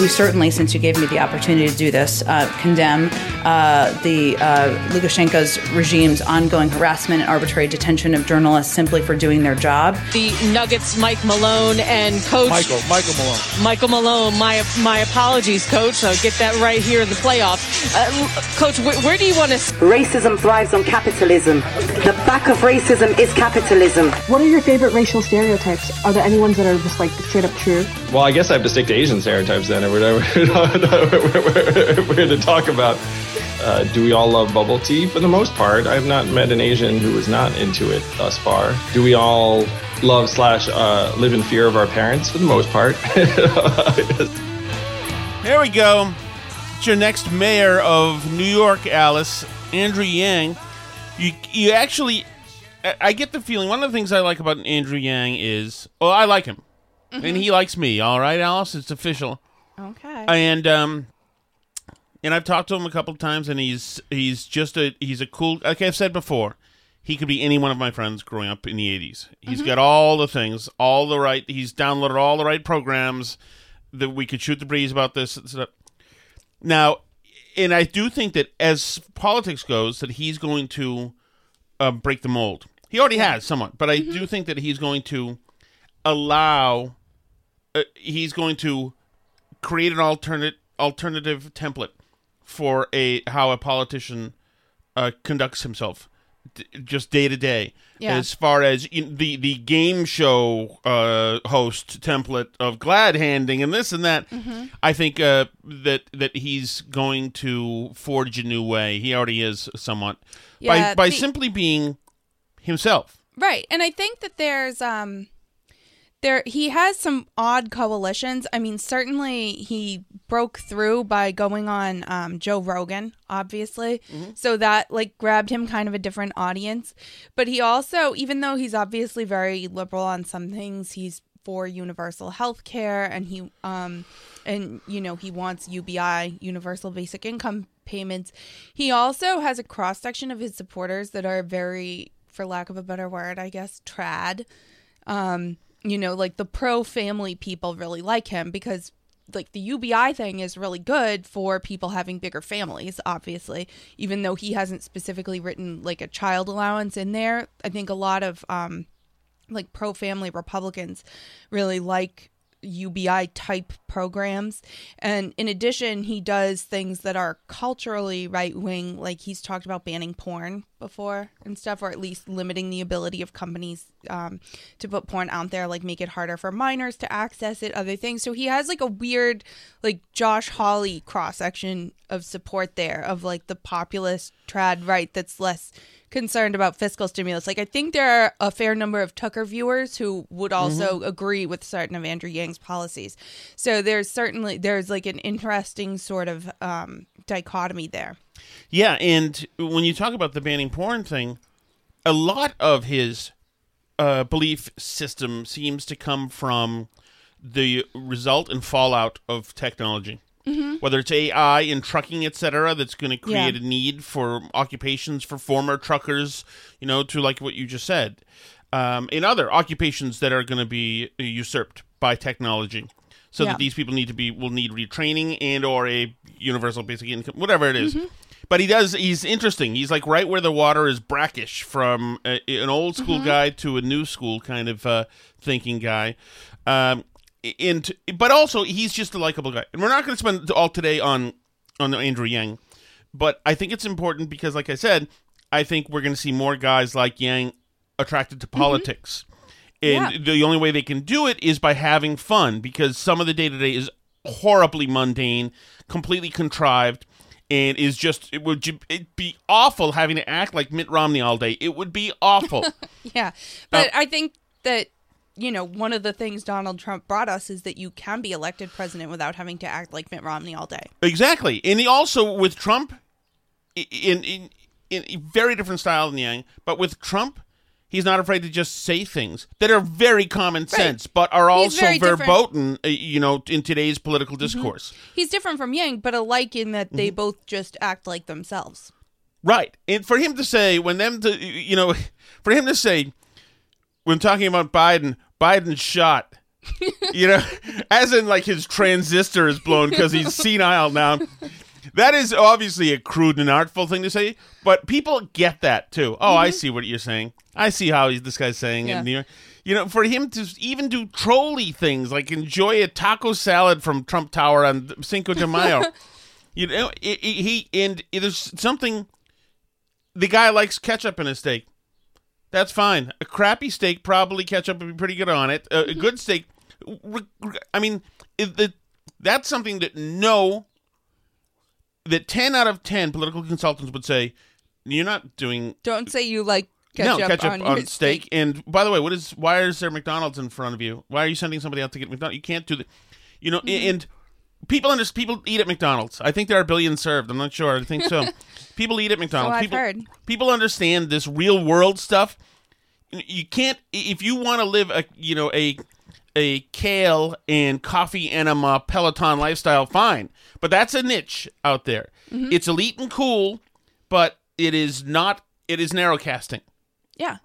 We certainly, since you gave me the opportunity to do this, uh, condemn uh, the uh, Lukashenko's regime's ongoing harassment and arbitrary detention of journalists simply for doing their job. The Nuggets, Mike Malone, and Coach Michael, Michael Malone. Michael Malone. My my apologies, Coach. I'll get that right here in the playoffs. Uh, Coach, wh- where do you want to? Racism thrives on capitalism. The back of racism is capitalism. What are your favorite racial stereotypes? Are there any ones that are just like straight up true? Well, I guess I have to stick to Asian stereotypes then, or whatever we're to talk about. Uh, do we all love bubble tea? For the most part, I have not met an Asian who is not into it thus far. Do we all love slash uh, live in fear of our parents? For the most part. There we go. It's your next mayor of New York, Alice, Andrew Yang. You you actually, I, I get the feeling. One of the things I like about Andrew Yang is, oh, I like him, and he likes me. All right, Alice, it's official. Okay. And um, and I've talked to him a couple of times, and he's he's just a he's a cool. Like I've said before, he could be any one of my friends growing up in the '80s. He's got all the things, all the right. He's downloaded all the right programs that we could shoot the breeze about this stuff. Now, and I do think that as politics goes, that he's going to uh, break the mold. He already has somewhat, but I do think that he's going to allow. Uh, he's going to create an alternate alternative template for a how a politician uh, conducts himself d- just day to day Yeah. as far as the the game show uh, host template of glad handing and this and that Mm-hmm. i think uh, that that he's going to forge a new way he already is somewhat Yeah, by by the- simply being himself Right. And I think that there's um there he has some odd coalitions. I mean, certainly he broke through by going on um Joe Rogan, obviously. So that like grabbed him kind of a different audience. But he also even though he's obviously very liberal on some things, he's for universal health care and he um and you know, he wants UBI, universal basic income payments. He also has a cross section of his supporters that are very for lack of a better word, I guess, trad. Um, you know, like the pro family people really like him because like the UBI thing is really good for people having bigger families, obviously, even though he hasn't specifically written like a child allowance in there. I think a lot of um like pro family Republicans really like UBI type programs. And in addition, he does things that are culturally right wing, like he's talked about banning porn before and stuff, or at least limiting the ability of companies um, to put porn out there, like make it harder for minors to access it, other things. So he has like a weird, like Josh Hawley cross section of support there of like the populist trad right that's less concerned about fiscal stimulus. Like I think there are a fair number of Tucker viewers who would also agree with certain of Andrew Yang's policies. So there's certainly there's like an interesting sort of um, dichotomy there. Yeah, and when you talk about the banning porn thing, a lot of his uh, belief system seems to come from the result and fallout of technology. Whether it's AI and trucking, etc., that's going to create Yeah. a need for occupations for former truckers, you know, to like what you just said, um, in other occupations that are going to be usurped by technology, so Yeah. that these people need to be will need retraining and or a universal basic income, whatever it is. But he does. He's interesting. He's like right where the water is brackish, from a, an old school guy to a new school kind of uh, thinking guy. Um, and but also he's just a likable guy. And we're not going to spend all today on on Andrew Yang, but I think it's important because, like I said, I think we're going to see more guys like Yang attracted to politics. And Yeah. the only way they can do it is by having fun because some of the day to day is horribly mundane, completely contrived, and is just it would it'd be awful having to act like Mitt Romney all day. It would be awful. Yeah. But I think that, you know, one of the things Donald Trump brought us is that you can be elected president without having to act like Mitt Romney all day. exactly, and he also with Trump, in in in a very different style than Yang, but with Trump. He's not afraid to just say things that are very common sense, but are also verboten, uh, you know, in today's political discourse. He's different from Yang, but alike in that Mm-hmm. they both just act like themselves. Right. And for him to say, when them to, you know, for him to say, when talking about Biden, Biden's shot, you know, as in like his transistor is blown because he's senile now. That is obviously a crude and artful thing to say, but people get that too. Oh, I mm-hmm. see what you're saying. I see how he's, this guy's saying Yeah. it. You know, you know, for him to even do trolly things like enjoy a taco salad from Trump Tower on Cinco de Mayo, you know, it, it- he and there's something the guy likes ketchup in his steak. That's fine. A crappy steak, probably ketchup would be pretty good on it. A, a mm-hmm. good steak, I mean, the, that's something that no, that 10 out of 10 political consultants would say, you're not doing Don't say you like ketchup, no ketchup on, on, your steak. And by the way, what is why is there McDonald's in front of you? Why are you sending somebody out to get McDonald's? You can't do that. You know, Mm-hmm. and people under, people eat at McDonald's. I think there are billions served. I'm not sure. I think so. people eat at McDonald's. I've people, heard. people understand this real world stuff. You- You can't if you want to live a you know a a kale and coffee enema Peloton lifestyle. Fine, but that's a niche out there. Mm-hmm. It's elite and cool, but it is not. It is narrow casting. Yeah.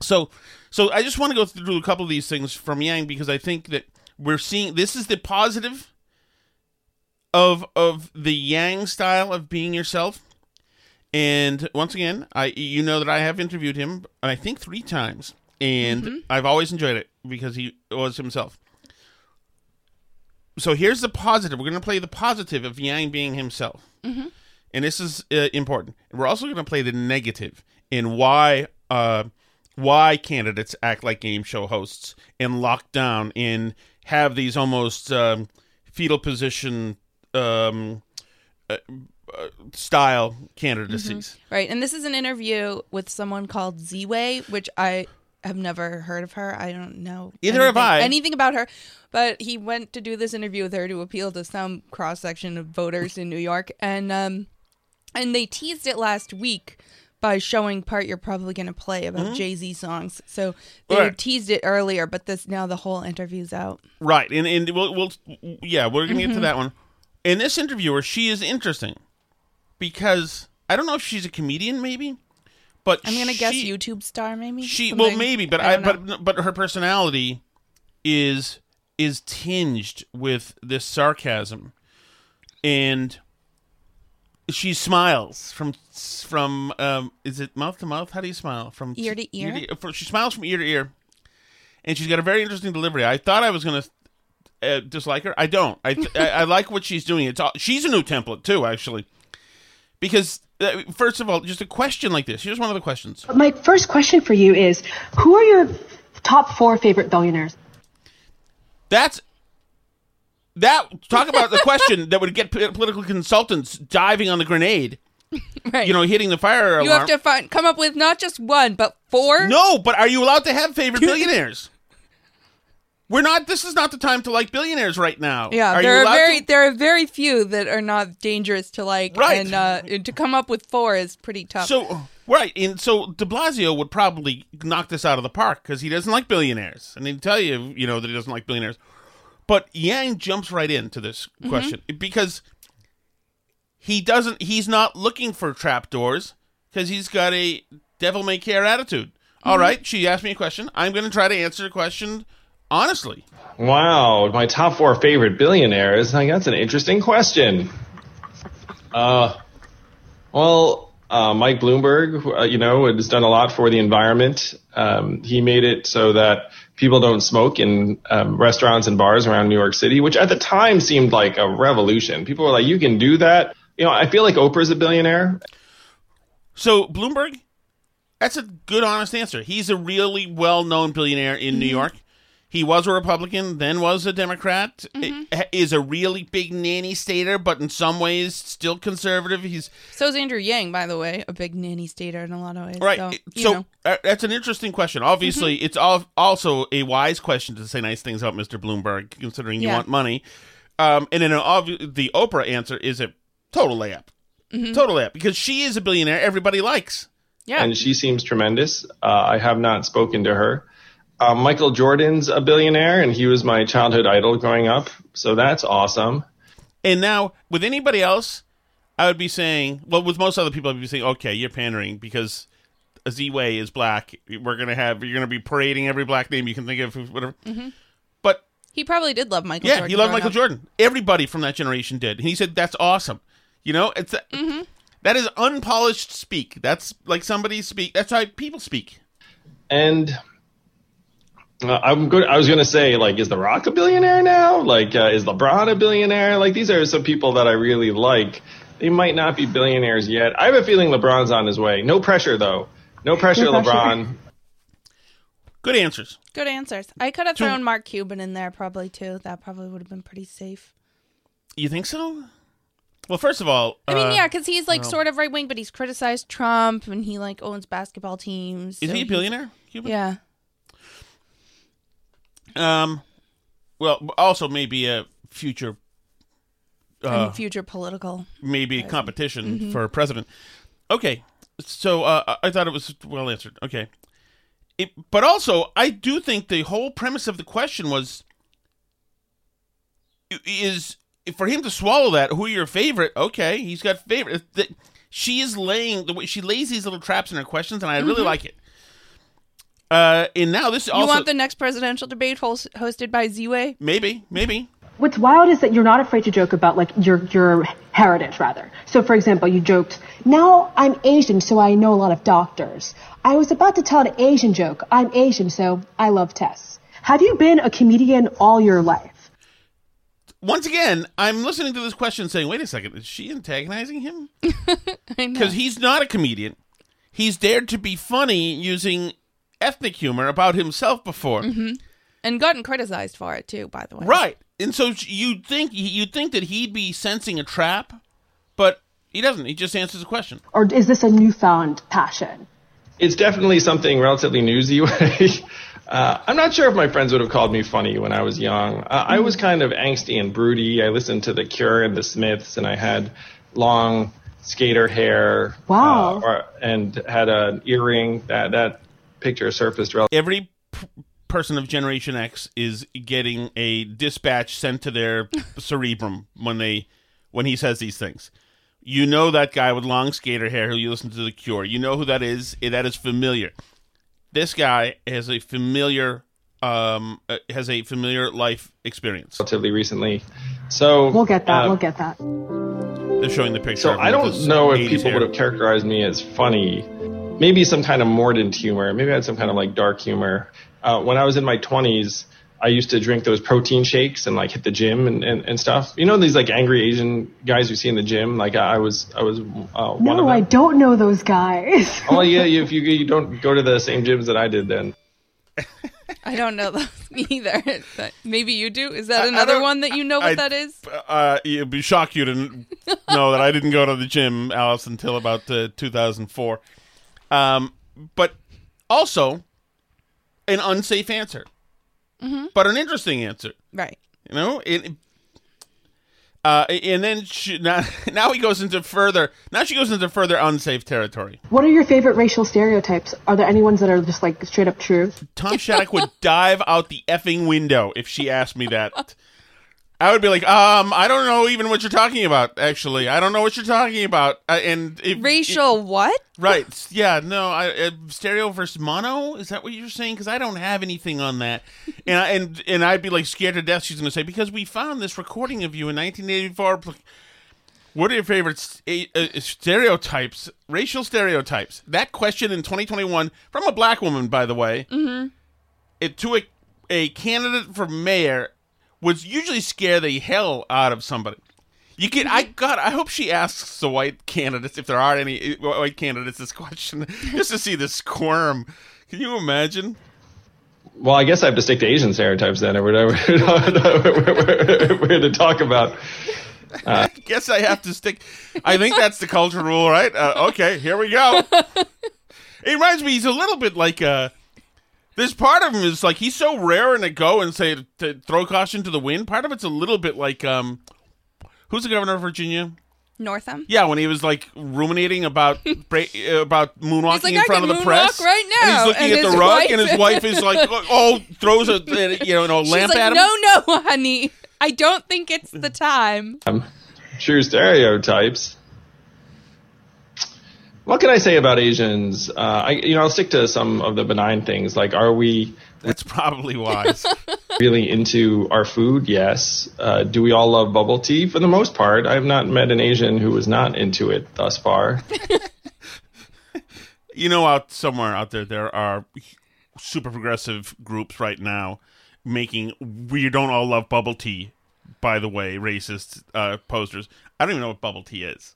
So, so I just want to go through a couple of these things from Yang because I think that we're seeing this is the positive of of the Yang style of being yourself. And once again, I you know that I have interviewed him I think 3 times and I've always enjoyed it because he was himself. So here's the positive. We're going to play the positive of Yang being himself. And this is uh, important. We're also going to play the negative in why uh, why candidates act like game show hosts and lock down and have these almost um, fetal position um, uh, uh, style candidacies. Right. And this is an interview with someone called Z-Way, which I have never heard of her. I don't know Either have anything- I. anything about her. But he went to do this interview with her to appeal to some cross section of voters in New York, and um, and they teased it last week by showing part you're probably going to play about Jay Z songs. So they Mm-hmm. Right. teased it earlier, but this now the whole interview's out. Right, and and we'll, we'll yeah, we're gonna get Mm-hmm. to that one. And this interviewer, she is interesting because I don't know if she's a comedian, maybe, but I'm going to guess YouTube star, maybe. She Something. well maybe, but I, don't but but her personality is is tinged with this sarcasm, and she smiles from from um is it mouth to mouth? How do you smile from Ear to ear? from- she smiles from ear to ear, and she's got a very interesting delivery. I thought I was gonna. Uh, dislike her? I don't. I, I I like what she's doing. It's all, she's a new template too, actually, because Uh, first of all, just a question like this. Here's one of the questions. My first question for you is who are your top four favorite billionaires? That's that. Talk about the question that would get political consultants diving on the grenade. Right. You know, hitting the fire alarm. You have to find come up with not just one, but four. No, but are you allowed to have favorite billionaires? We're not. This is not the time to like billionaires right now. Yeah, are there are very to? there are very few that are not dangerous to like, Right. and uh, to come up with four is pretty tough. So right, and so De Blasio would probably knock this out of the park because he doesn't like billionaires, and he'd tell you, you know, that he doesn't like billionaires. But Yang jumps right into this Mm-hmm. question because he doesn't. He's not looking for trapdoors because he's got a devil may care attitude. Mm-hmm. All right, she asked me a question. I'm going to try to answer the question honestly. Wow, my top four favorite billionaires. Like, that's an interesting question. Uh, well, uh, Mike Bloomberg, uh, you know, has done a lot for the environment. Um, he made it so that people don't smoke in um, restaurants and bars around New York City, which at the time seemed like a revolution. People were like, "You can do that." You know, I feel like Oprah's a billionaire. So Bloomberg, that's a good, honest answer. He's a really well-known billionaire in New York. He was a Republican, then was a Democrat. i- Is a really big nanny stater, but in some ways still conservative. He's So is Andrew Yang, by the way, a big nanny stater in a lot of ways. right. So, So, uh, that's an interesting question. Obviously, it's al- also a wise question to say nice things about Mr. Bloomberg, considering you want money. Um, and then an obvi- the Oprah answer is a total layup. Total layup because she is a billionaire everybody likes. yeah. and she seems tremendous. Uh, I have not spoken to her. Uh, Michael Jordan's a billionaire, and he was my childhood idol growing up, so that's awesome. And now, with anybody else, I would be saying, well, with most other people, I'd be saying, okay, you're pandering because Z Way is black. We're gonna have you're gonna be parading every black name you can think of, whatever. But he probably did love Michael. yeah, Jordan he loved Michael up. Jordan. Everybody from that generation did. And he said that's awesome. You know, it's that is unpolished speak. That's like somebody speak. That's how people speak. And uh, I'm good. I was going to say, like, is The Rock a billionaire now? Like, uh, is LeBron a billionaire? Like, these are some people that I really like. They might not be billionaires yet. I have a feeling LeBron's on his way. No pressure, though. No pressure, No pressure. LeBron. Good answers. Good answers. I could have thrown Mark Cuban in there probably too. That probably would have been pretty safe. You think so? Well, first of all, I mean, uh, yeah, because he's like well. sort of right wing, but he's criticized Trump and he like owns basketball teams. Is so he a billionaire? Cuban? Yeah. Um, well, also maybe a future, uh, future political. maybe competition Mhm. for president. Okay, so uh, I- thought it was well answered. Okay, it, but also I do think the whole premise of the question was is for him to swallow that. Who your favorite? Okay, he's got favorite. That she is laying the way she lays these little traps in her questions, and I really Mhm. like it. Uh, and now this you also want the next presidential debate host- hosted by Z-Way? maybe maybe What's wild is that you're not afraid to joke about like your your heritage rather. So for example, you joked, "Now I'm Asian, so I know a lot of doctors." I was about to tell an Asian joke. I'm Asian, so I love tests. Have you been a comedian all your life? once again, I'm listening to this question saying, wait a second, is she antagonizing him? Because he's not a comedian. He's dared to be funny using ethnic humor about himself before. hmm And gotten criticized for it too, by the way. Right. And so you'd think you'd think that he'd be sensing a trap, but he doesn't. He just answers the question. Or is this a newfound passion? It's definitely something relatively newsy. uh, I'm not sure if my friends would have called me funny when I was young. Uh, I was kind of angsty and broody. I listened to The Cure and The Smiths, and I had long skater hair. Wow. Uh, or, and had an earring. That that picture surfaced. Rel- Every p- person of Generation X is getting a dispatch sent to their cerebrum when they when he says these things. You know that guy with long skater hair who you listen to The Cure. You know who that is. Eh, That is familiar. This guy has a familiar um uh, has a familiar life experience. relatively recently. So We'll get that. uh, we'll get that. They're showing the picture. So I don't know if people hair. would have characterized me as funny. Maybe some kind of mordant humor. Maybe I had some kind of like dark humor. Uh, when I was in my 20s, I used to drink those protein shakes and like hit the gym and, and, and stuff. You know these like angry Asian guys you see in the gym. Like I, I was I was uh, one of No, them. I don't know those guys. Oh yeah, if you you don't go to the same gyms that I did, then I don't know those either. But Maybe you do. Is that I- I another one that you know what I- that is? Uh, it'd be shock you to know that I didn't go to the gym, Alice, until about uh, 2004. Um, but also an unsafe answer, Mhm. but an interesting answer. Right. You know, it. Uh, and then she, now, now he goes into further. Now she goes into further unsafe territory. What are your favorite racial stereotypes? Are there any ones that are just like straight up true? Tom Shattuck would dive out the effing window if she asked me that. I would be like, um, I don't know even what you're talking about. Actually, I don't know what you're talking about. Uh, and if, Racial what? right? Yeah, no, I, uh, stereo versus mono. Is that what you're saying? Because I don't have anything on that. And I, and and I'd be like scared to death. She's going to say because we found this recording of you in 1984. What are your favorite st- uh, stereotypes? Racial stereotypes. That question in 2021 from a black woman, by the way Mm-hmm. it to a, a candidate for mayor would usually scare the hell out of somebody. You get, I God, I hope she asks the white candidates if there are any uh, white candidates this question just to see the squirm. Can you imagine? well, I guess I have to stick to Asian stereotypes then, or whatever we're, we're to talk about. Uh, I guess I have to stick. I think that's the culture rule, right? Uh, okay, here we go. It reminds me, he's a little bit like uh This part of him is like he's so raring a go and say to throw caution to the wind. Part of it's a little bit like um, who's the governor of Virginia? Northam. Yeah, when he was like ruminating about bra- uh, about moonwalking He's like, in "I front can of the press, right and now," he's looking and at the rug, wife- and his wife is like, oh, throws a you know a She's lamp like, at him. no, no, honey. I don't think it's the time. um, true stereotypes. What can I say about Asians? Uh, I, you know, I'll stick to some of the benign things. Like, are we That's probably wise. really into our food? Yes. Uh, do we all love bubble tea? For the most part, I have not met an Asian who was not into it thus far. you know, out somewhere out there, there are super progressive groups right now making "We don't all love bubble tea." By the way, racist uh, posters. I don't even know what bubble tea is.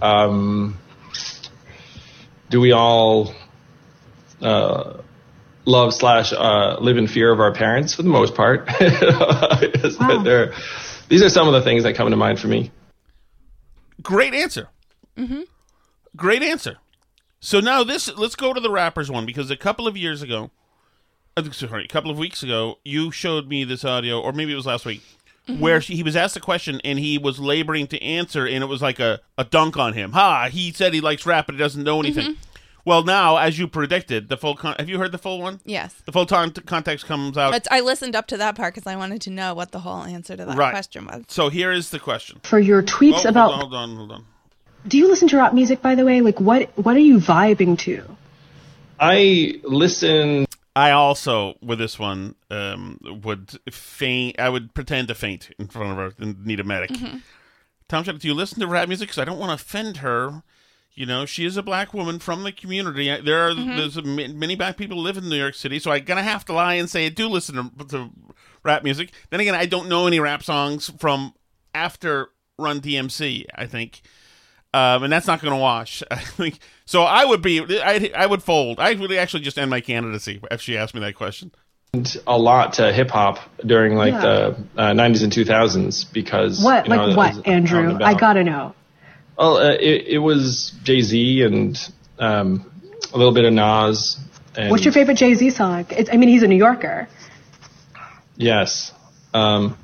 Um, do we all uh, love slash uh, live in fear of our parents? For the most part, There- these are some of the things that come to mind for me. Great answer. Mm-hmm. Great answer. So now this, let's go to the rappers one because a couple of years ago, uh, sorry, a couple of weeks ago, you showed me this audio, or maybe it was last week, Mm-hmm. where she, he was asked a question and he was laboring to answer, and it was like a, a dunk on him. Ha! He said he likes rap, but he doesn't know anything. Mm-hmm. Well, now, as you predicted, the full con- have you heard the full one? Yes. The full ton- context comes out. But I listened up to that part because I wanted to know what the whole answer to that right. question was. So here is the question. For your tweets Oh, about, hold on, hold on, hold on. do you listen to rap music by the way? Like what what are you vibing to? I listen. I also, with this one, um, would faint. I would pretend to faint in front of her and need a medic. Mm-hmm. Tom Shattuck, do you listen to rap music? Because I don't want to offend her. You know, she is a black woman from the community. There are Mm-hmm. there's a, many black people live in New York City, so I'm gonna have to lie and say I do listen to, to rap music. Then again, I don't know any rap songs from after Run DMC. I think, um, and that's not going to wash. I think so. I would be. I I would fold. I would actually just end my candidacy if she asked me that question. a lot to hip hop during like Yeah. the uh, 90s and 2000s because What you know, like it was what, Andrew? I gotta know. Well, uh, it, it was Jay Z and um, a little bit of Nas. And What's your favorite Jay Z song? It's, I mean, he's a New Yorker. Yes. Um,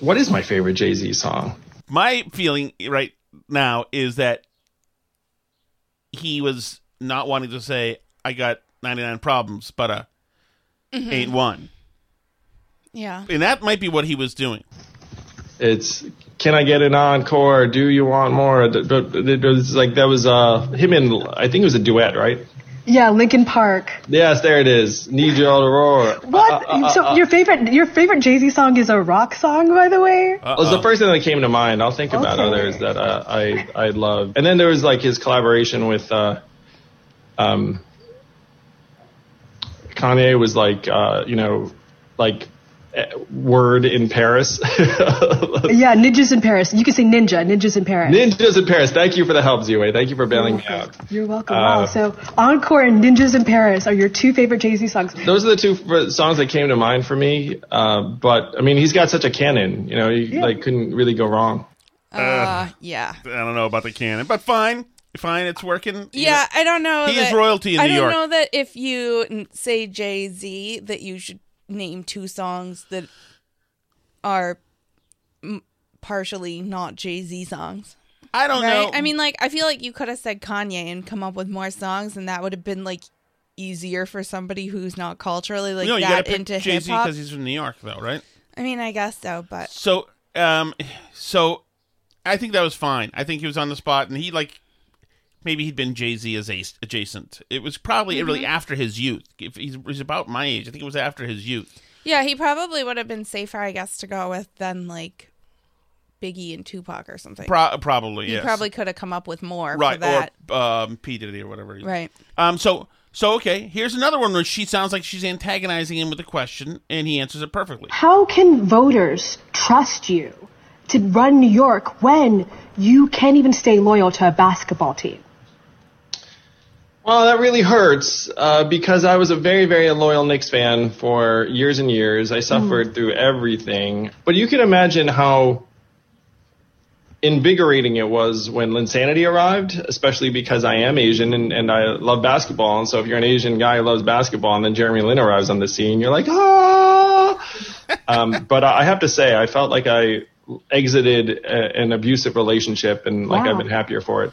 what is my favorite Jay Z song? My feeling right now is that he was not wanting to say I got 99 problems, but uh, Mhm. ain't one, Yeah. and that might be what he was doing. It's Can I Get an Encore? Do You Want More? But th- th- It was like that was uh, him and I think it was a duet, right? Yeah, Linkin Park. Yes, there it is. Need you all to roar. What? Uh, uh, so uh, your favorite your favorite Jay Z song is a rock song, by the way? It was the first thing that came to mind. I'll think about Okay. others that uh, I I love. And then there was like his collaboration with uh, um, Kanye was like, uh, you know, like word in Paris. yeah, ninjas in Paris. You can say ninja, ninjas in Paris. Ninjas in Paris. Thank you for the help, Zue. Thank you for bailing me out. You're welcome. Uh, wow. So Encore and Ninjas in Paris are your two favorite Jay Z songs. Those are the two f- songs that came to mind for me. Uh, but I mean, he's got such a canon. You know, he Yeah. like couldn't really go wrong. Uh, yeah. I don't know about the canon, but fine, fine, it's working. You Yeah, know, I don't know. He is royalty in I New don't York. know that if you say Jay Z, that you should name two songs that are m- partially not Jay Z songs. I don't right? know. I mean, like, I feel like you could have said Kanye and come up with more songs, and that would have been like easier for somebody who's not culturally like no, you that into Jay Z because he's from New York, though, right? I mean, I guess so, but So, um, so I think that was fine. I think he was on the spot, and he like maybe he'd been Jay Z as adjacent. It was probably really Mhm. after his youth. If he's, he's about my age, I think it was after his youth. yeah, he probably would have been safer, I guess, to go with than like Biggie and Tupac or something. Pro- probably, he yes. probably could have come up with more right for that. or um, P Diddy or whatever. Right. Um. So so okay. Here's another one where she sounds like she's antagonizing him with a question, and he answers it perfectly. How can voters trust you to run New York when you can't even stay loyal to a basketball team? Well, that really hurts uh, because I was a very, very loyal Knicks fan for years and years. I suffered through everything. But you can imagine how invigorating it was when Linsanity arrived, especially because I am Asian and, and I love basketball. And so if you're an Asian guy who loves basketball and then Jeremy Lin arrives on the scene, you're like, ah! um, but I have to say, I felt like I exited a, an abusive relationship and like Wow. I've been happier for it.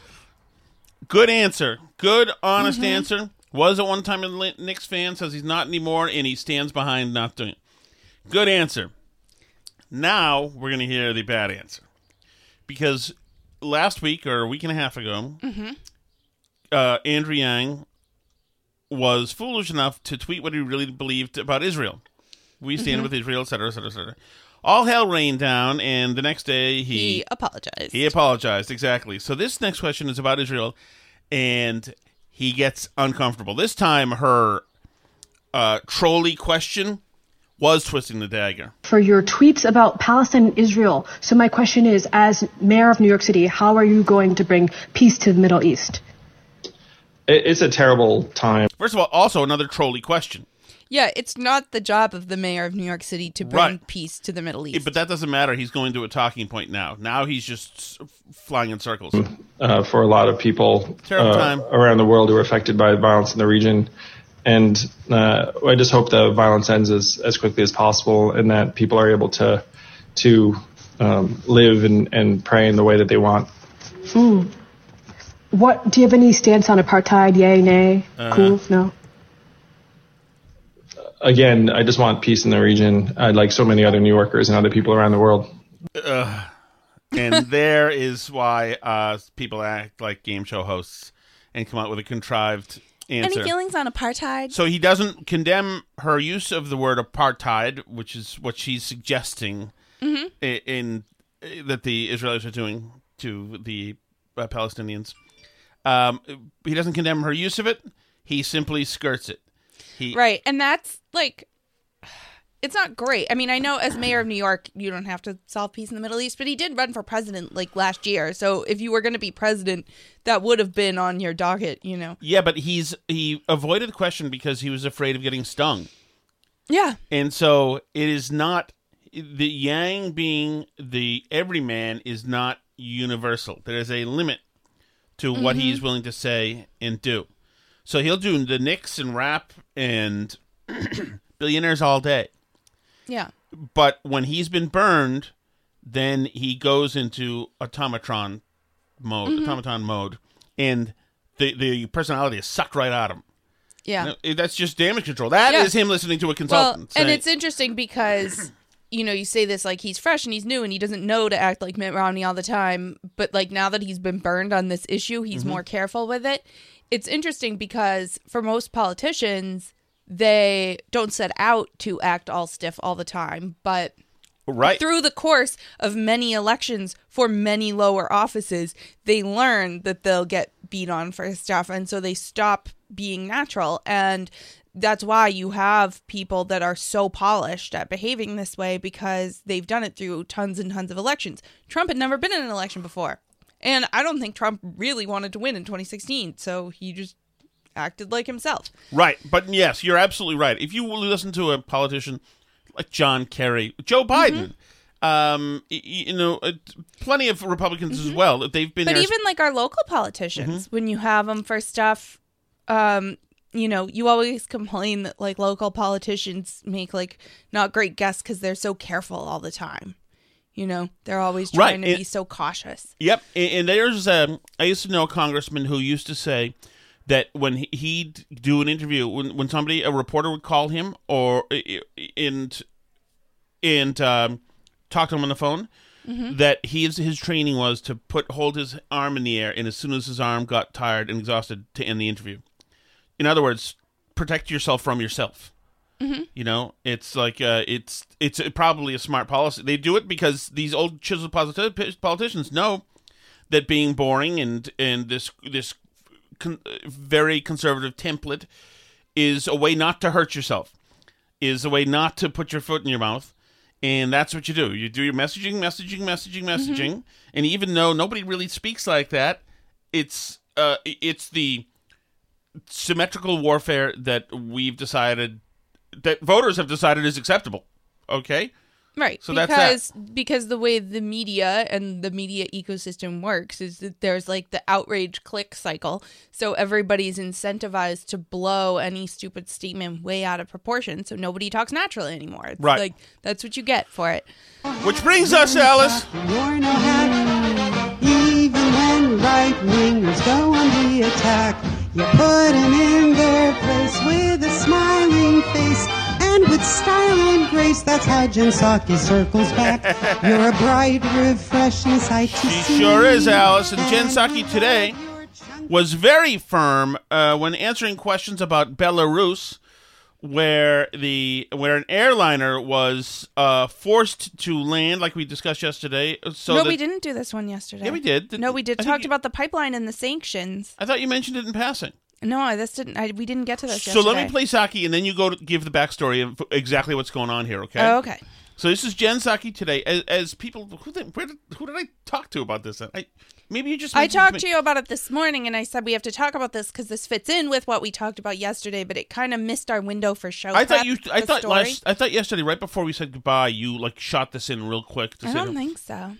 Good answer. Good, honest Mhm. answer. Was at one time a Knicks fan, says he's not anymore, and he stands behind not doing it. Good answer. Now we're going to hear the bad answer. Because last week or a week and a half ago, Mm-hmm. uh, Andrew Yang was foolish enough to tweet what he really believed about Israel. We stand Mhm. with Israel, et cetera, et cetera, et cetera. All hell rained down, and the next day he He apologized. he apologized exactly. So this next question is about Israel, and he gets uncomfortable. This time, her uh, trolley question was twisting the dagger. For your tweets about Palestine and Israel. So my question is, as mayor of New York City, how are you going to bring peace to the Middle East? It's a terrible time. First of all, also another trolley question. Yeah, it's not the job of the mayor of New York City to bring Right. peace to the Middle Yeah, East. but that doesn't matter. He's going to a talking point now. Now he's just flying in circles. uh, for a lot of people uh, time. around the world who are affected by violence in the region. And uh, I just hope the violence ends as, as quickly as possible and that people are able to to um, live and, and pray in the way that they want. Hmm. What do you have any stance on apartheid? Yay, nay, Uh, cool, no. Again, I just want peace in the region. I'd like so many other New Yorkers and other people around the world. Ugh. and there is why uh, people act like game show hosts and come out with a contrived answer. Any feelings on apartheid? So he doesn't condemn her use of the word apartheid, which is what she's suggesting Mhm. i- in, that the Israelis are doing to the uh, Palestinians. Um, he doesn't condemn her use of it. He simply skirts it. He Right. And that's like it's not great. I mean, I know as mayor of New York, you don't have to solve peace in the Middle East, but he did run for president like last year. So if you were going to be president, that would have been on your docket, you know. Yeah, but he's he avoided the question because he was afraid of getting stung. Yeah. And so it is not the yang being the everyman is not universal. There is a limit to what Mhm. he's willing to say and do. So he'll do the Knicks and rap and billionaires all day. Yeah. But when he's been burned, then he goes into automatron mode, Mhm. automaton mode, and the the personality is sucked right out of him. Yeah. No, that's just damage control. That is Yeah. him listening to a consultant. Well, consultant. and it's interesting because you know you say this like he's fresh and he's new and he doesn't know to act like Mitt Romney all the time, but like now that he's been burned on this issue, he's Mhm. more careful with it. It's interesting because for most politicians, they don't set out to act all stiff all the time, but right through the course of many elections for many lower offices, they learn that they'll get beat on for stuff, and so they stop being natural. And that's why you have people that are so polished at behaving this way because they've done it through tons and tons of elections. Trump had never been in an election before. And I don't think Trump really wanted to win in 2016, so he just acted like himself. Right, but yes, you're absolutely right. If you listen to a politician like John Kerry, Joe Biden, um, y- y- you know, uh, plenty of Republicans as well. They've been But there. even like our local politicians, when you have them for stuff, um, you know, you always complain that like local politicians make like not great guests because they're so careful all the time. You know, they're always Right, trying to it- be so cautious. Yep, and, and there's um, I used to know a congressman who used to say that when he- he'd do an interview, when when somebody a reporter would call him or and and um, talk to him on the phone, that his his training was to put hold his arm in the air, and as soon as his arm got tired and exhausted, to end the interview. In other words, protect yourself from yourself. You know, it's like uh, it's it's probably a smart policy. They do it because these old politi- politicians know that being boring and and this this con- very conservative template is a way not to hurt yourself, is a way not to put your foot in your mouth, and that's what you do. You do your messaging, messaging, messaging, messaging, and even though nobody really speaks like that, it's uh it's the symmetrical warfare that we've decided that voters have decided is acceptable. Okay. Right. So that's because because the way the media and the media ecosystem works is that there's like the outrage click cycle. So everybody's incentivized to blow any stupid statement way out of proportion so nobody talks naturally anymore. It's Right. like that's what you get for it. Which brings us, Alice. You're no hack. Even when right wingers go on the attack, you put 'em in their place with a smiling face and with style and grace. That's how Jen Psaki circles back. You're a bright, refreshing sight to She see. sure is, Alice. And Jen Psaki today was very firm uh, when answering questions about Belarus, where the where an airliner was uh, forced to land, like we discussed yesterday. So no, that- we didn't do this one yesterday. Yeah, we did. No, we did. I think Talked you- about the pipeline and the sanctions. I thought you mentioned it in passing. No, this didn't. I, we didn't get to this. So yesterday. let me play Psaki, and then you go to give the backstory of exactly what's going on here. Okay. Oh, okay. So this is Jen Psaki today. As, as people, who did, where did, who did I talk to about this? I, maybe you just. I talked to you about it this morning, and I said we have to talk about this because this fits in with what we talked about yesterday, but it kind of missed our window for show. I thought you. I thought story. last. I thought yesterday, right before we said goodbye, you like shot this in real quick. To I don't think so.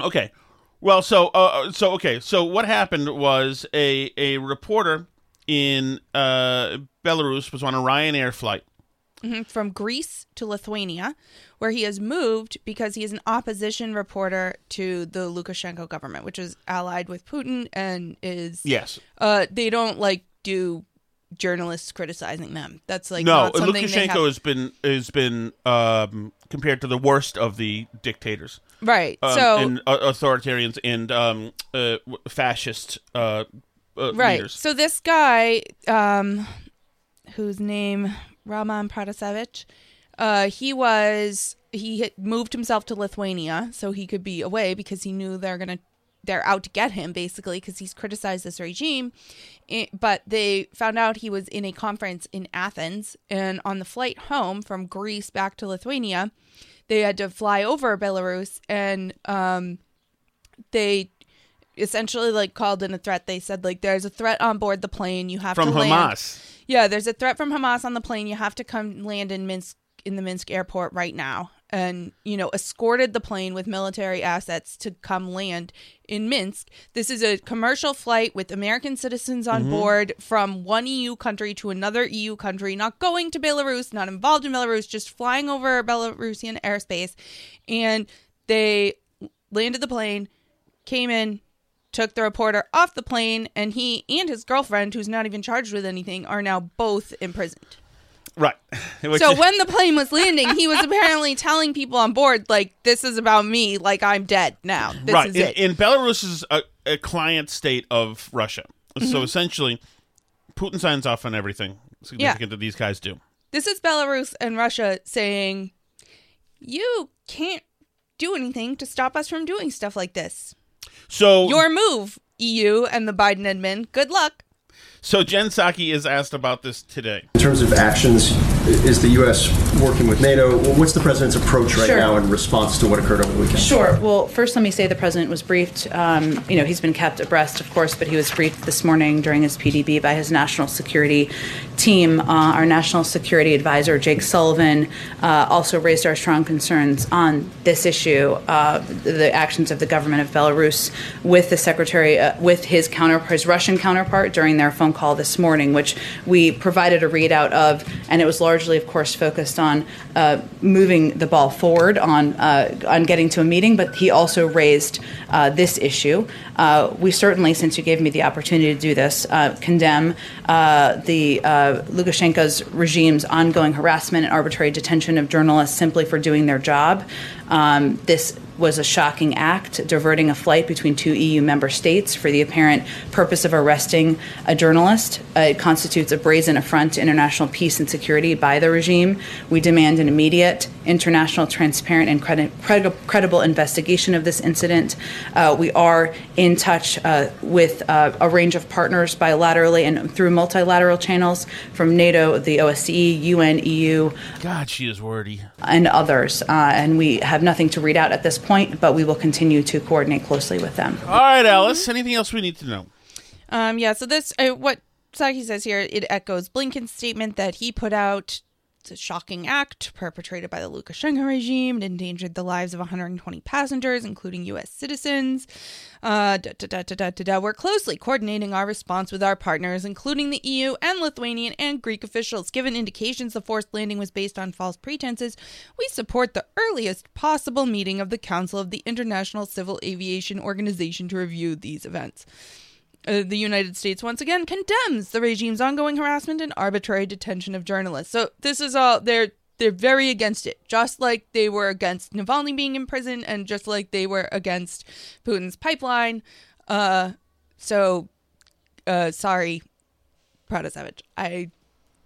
Okay. Well, so uh, so okay, so what happened was a a reporter in uh, Belarus was on a Ryanair flight. Mhm, From Greece to Lithuania, where he has moved because he is an opposition reporter to the Lukashenko government, which is allied with Putin and is Yes. Uh, they don't like do journalists criticizing them. That's like no, not something they Lukashenko have. has been has been um, compared to the worst of the dictators. Right, Um, so- and uh, authoritarians and um, uh, fascist uh, uh, right. leaders. So this guy, um, whose name Raman Pratasevich, uh, he was he had moved himself to Lithuania so he could be away because he knew they're gonna they're out to get him basically because he's criticized this regime. But they found out he was in a conference in Athens, and on the flight home from Greece back to Lithuania, they had to fly over Belarus and um, they essentially like called in a threat. They said like there's a threat on board the plane. You have From to land. Hamas. Yeah, there's a threat from Hamas on the plane. You have to come land in Minsk in the Minsk airport right now. And, you know, escorted the plane with military assets to come land in Minsk. This is a commercial flight with American citizens on Mhm. board from one EU country to another EU country, not going to Belarus, not involved in Belarus, just flying over Belarusian airspace. And they landed the plane, came in, took the reporter off the plane, and he and his girlfriend, who's not even charged with anything, are now both imprisoned. Right. Which so is- when the plane was landing, he was apparently telling people on board, like, "This is about me. Like I'm dead now. This right. is In, it." in Belarus is a, a client state of Russia. So Mhm. essentially, Putin signs off on everything significant that these guys do. This is Belarus and Russia saying, "You can't do anything to stop us from doing stuff like this. So Your move, EU and the Biden admin. Good luck." So Jen Psaki is asked about this today. In terms of actions, is the U.S. working with NATO? What's the president's approach right Sure. now in response to what occurred over the weekend? Sure. Well, first, let me say the president was briefed. Um, you know, he's been kept abreast, of course, but he was briefed this morning during his PDB by his national security team. Uh, our national security advisor, Jake Sullivan, uh, also raised our strong concerns on this issue, uh, the actions of the government of Belarus with the secretary, uh, with his counterpart, his Russian counterpart, during their phone call this morning, which we provided a readout of, and it was largely, of course, focused on uh, moving the ball forward on uh, on getting to a meeting. But he also raised uh, this issue. Uh, we certainly, since you gave me the opportunity to do this, uh, condemn uh, the Lukashenko's regime's ongoing harassment and arbitrary detention of journalists simply for doing their job. Um, this was a shocking act, diverting a flight between two EU member states for the apparent purpose of arresting a journalist. Uh, it constitutes a brazen affront to international peace and security by the regime. We demand an immediate, international, transparent, and credi- credi- credible investigation of this incident. Uh, we are in touch uh, with uh, a range of partners bilaterally and through multilateral channels from NATO, the OSCE, UN, EU, God, she is wordy. and others. Uh, and we have nothing to read out at this point, but we will continue to coordinate closely with them. All right, Alice. Anything else we need to know? Um, yeah, so this, uh, what Psaki says here, it echoes Blinken's statement that he put out. It's a shocking act perpetrated by the Lukashenko regime. It endangered the lives of 120 passengers, including U.S. citizens. Uh, da, da, da. We're closely coordinating our response with our partners, including the EU and Lithuanian and Greek officials. Given indications the forced landing was based on false pretenses, we support the earliest possible meeting of the Council of the International Civil Aviation Organization to review these events. Uh, the United States once again condemns the regime's ongoing harassment and arbitrary detention of journalists. So this is all they're they're very against it, just like they were against Navalny being in prison, and just like they were against Putin's pipeline. Uh, so, uh, sorry, Protasevich, I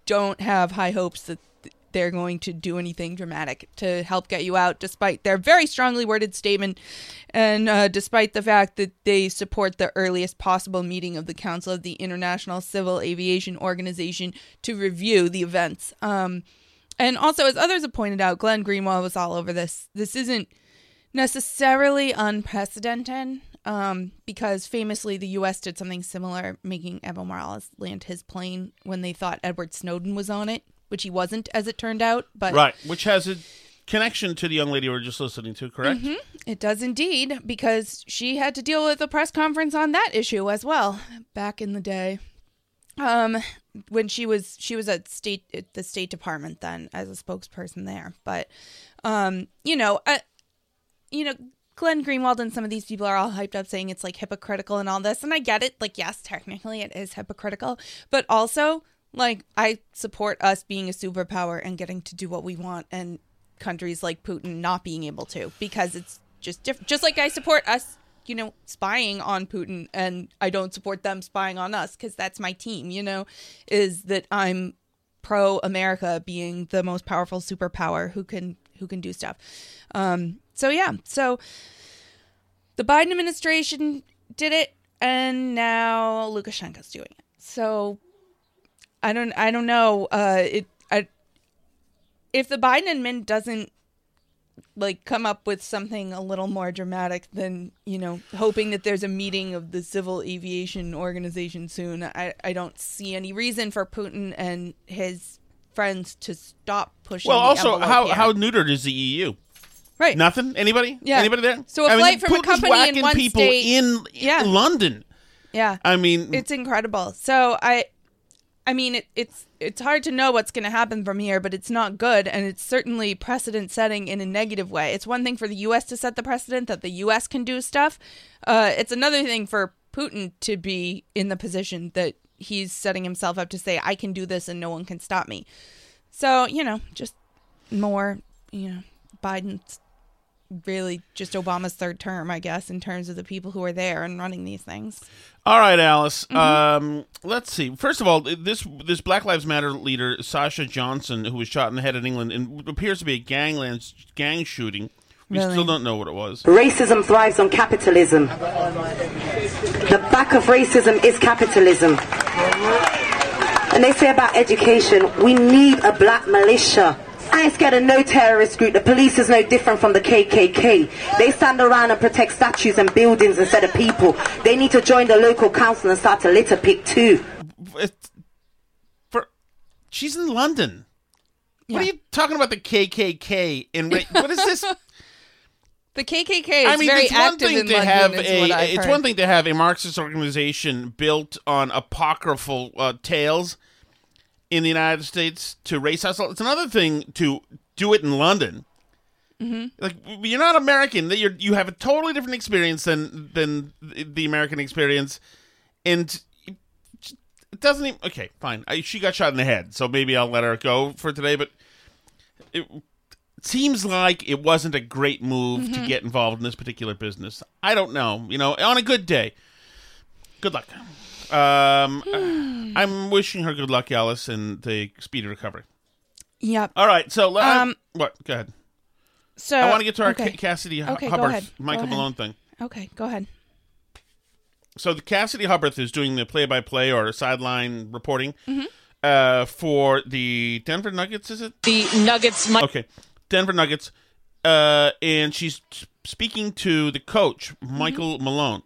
don't have high hopes that th- they're going to do anything dramatic to help get you out, despite their very strongly worded statement, and uh, despite the fact that they support the earliest possible meeting of the Council of the International Civil Aviation Organization to review the events. Um, and also, as others have pointed out, Glenn Greenwald was all over this. This isn't necessarily unprecedented um, because famously the U.S. did something similar, making Evo Morales land his plane when they thought Edward Snowden was on it, which he wasn't, as it turned out. But Right, which has a connection to the young lady we are just listening to, correct? Mhm, it does indeed, because she had to deal with a press conference on that issue as well back in the day. Um, when she was she was at state at the State Department then as a spokesperson there, but um, you know, uh, you know. Glenn Greenwald and some of these people are all hyped up saying it's like hypocritical and all this. And I get it. Like, yes, technically it is hypocritical. But also, like, I support us being a superpower and getting to do what we want and countries like Putin not being able to because it's just different. Just like I support us, you know, spying on Putin and I don't support them spying on us because that's my team, you know, is that I'm pro America being the most powerful superpower who can who can do stuff. Um so yeah, so the Biden administration did it and now Lukashenko's doing it. So I don't I don't know uh it I if the Biden admin doesn't like come up with something a little more dramatic than you know hoping that there's a meeting of the civil aviation organization soon i i don't see any reason for putin and his friends to stop pushing Well, also, how here. how neutered is the EU? Right. Nothing. Anybody? Yeah. Anybody there? So a I mean, flight from a company in one people state- in Yeah. London. yeah I mean, it's incredible so i i mean it, it's it's hard to know what's going to happen from here but it's not good and it's certainly precedent setting in a negative way. It's one thing for the us to set the precedent that the us can do stuff. Uh, it's another thing for putin to be in the position that he's setting himself up to say i can do this and no one can stop me. So you know just more you know biden's really just obama's third term i guess in terms of the people who are there and running these things All right, Alice. Mm-hmm. Um, let's see. First of all, this this Black Lives Matter leader Sasha Johnson, who was shot in the head in England, and appears to be a gangland gang shooting. We Really? still don't know what it was. Racism thrives on capitalism. The back of racism is capitalism. And they say about education, we need a black militia. I ain't scared of no terrorist group. The police is no different from the KKK. They stand around and protect statues and buildings instead of people. They need to join the local council and start to litter pick too. It's- for she's in London. What are you talking about the KKK in what is this? The KKK is I mean, very it's one active thing in to London. have a it's heard. one thing to have a Marxist organization built on apocryphal uh, tales in the United States to race hustle. It's another thing to do it in London. Mhm. Like you're not American. That you're you have a totally different experience than than the American experience, and it, doesn't even. Okay, fine. I, she got shot in the head, so maybe I'll let her go for today. But it, seems like it wasn't a great move to Mhm. get involved in this particular business. I don't know. You know, on a good day. Good luck. Um, I'm wishing her good luck, Alice, and the speedy recovery. Yep. All right. So, um, Um, what? Go ahead. So I want to get to our okay. Ca- Cassidy Hu- Okay, Hubbard, Michael. Malone thing. Okay, go ahead. So the Cassidy Hubbard is doing the play-by-play or sideline reporting Mhm. uh, for the Denver Nuggets. Is it the Nuggets? Mi- okay, Denver Nuggets, uh, and she's speaking to the coach Michael Malone,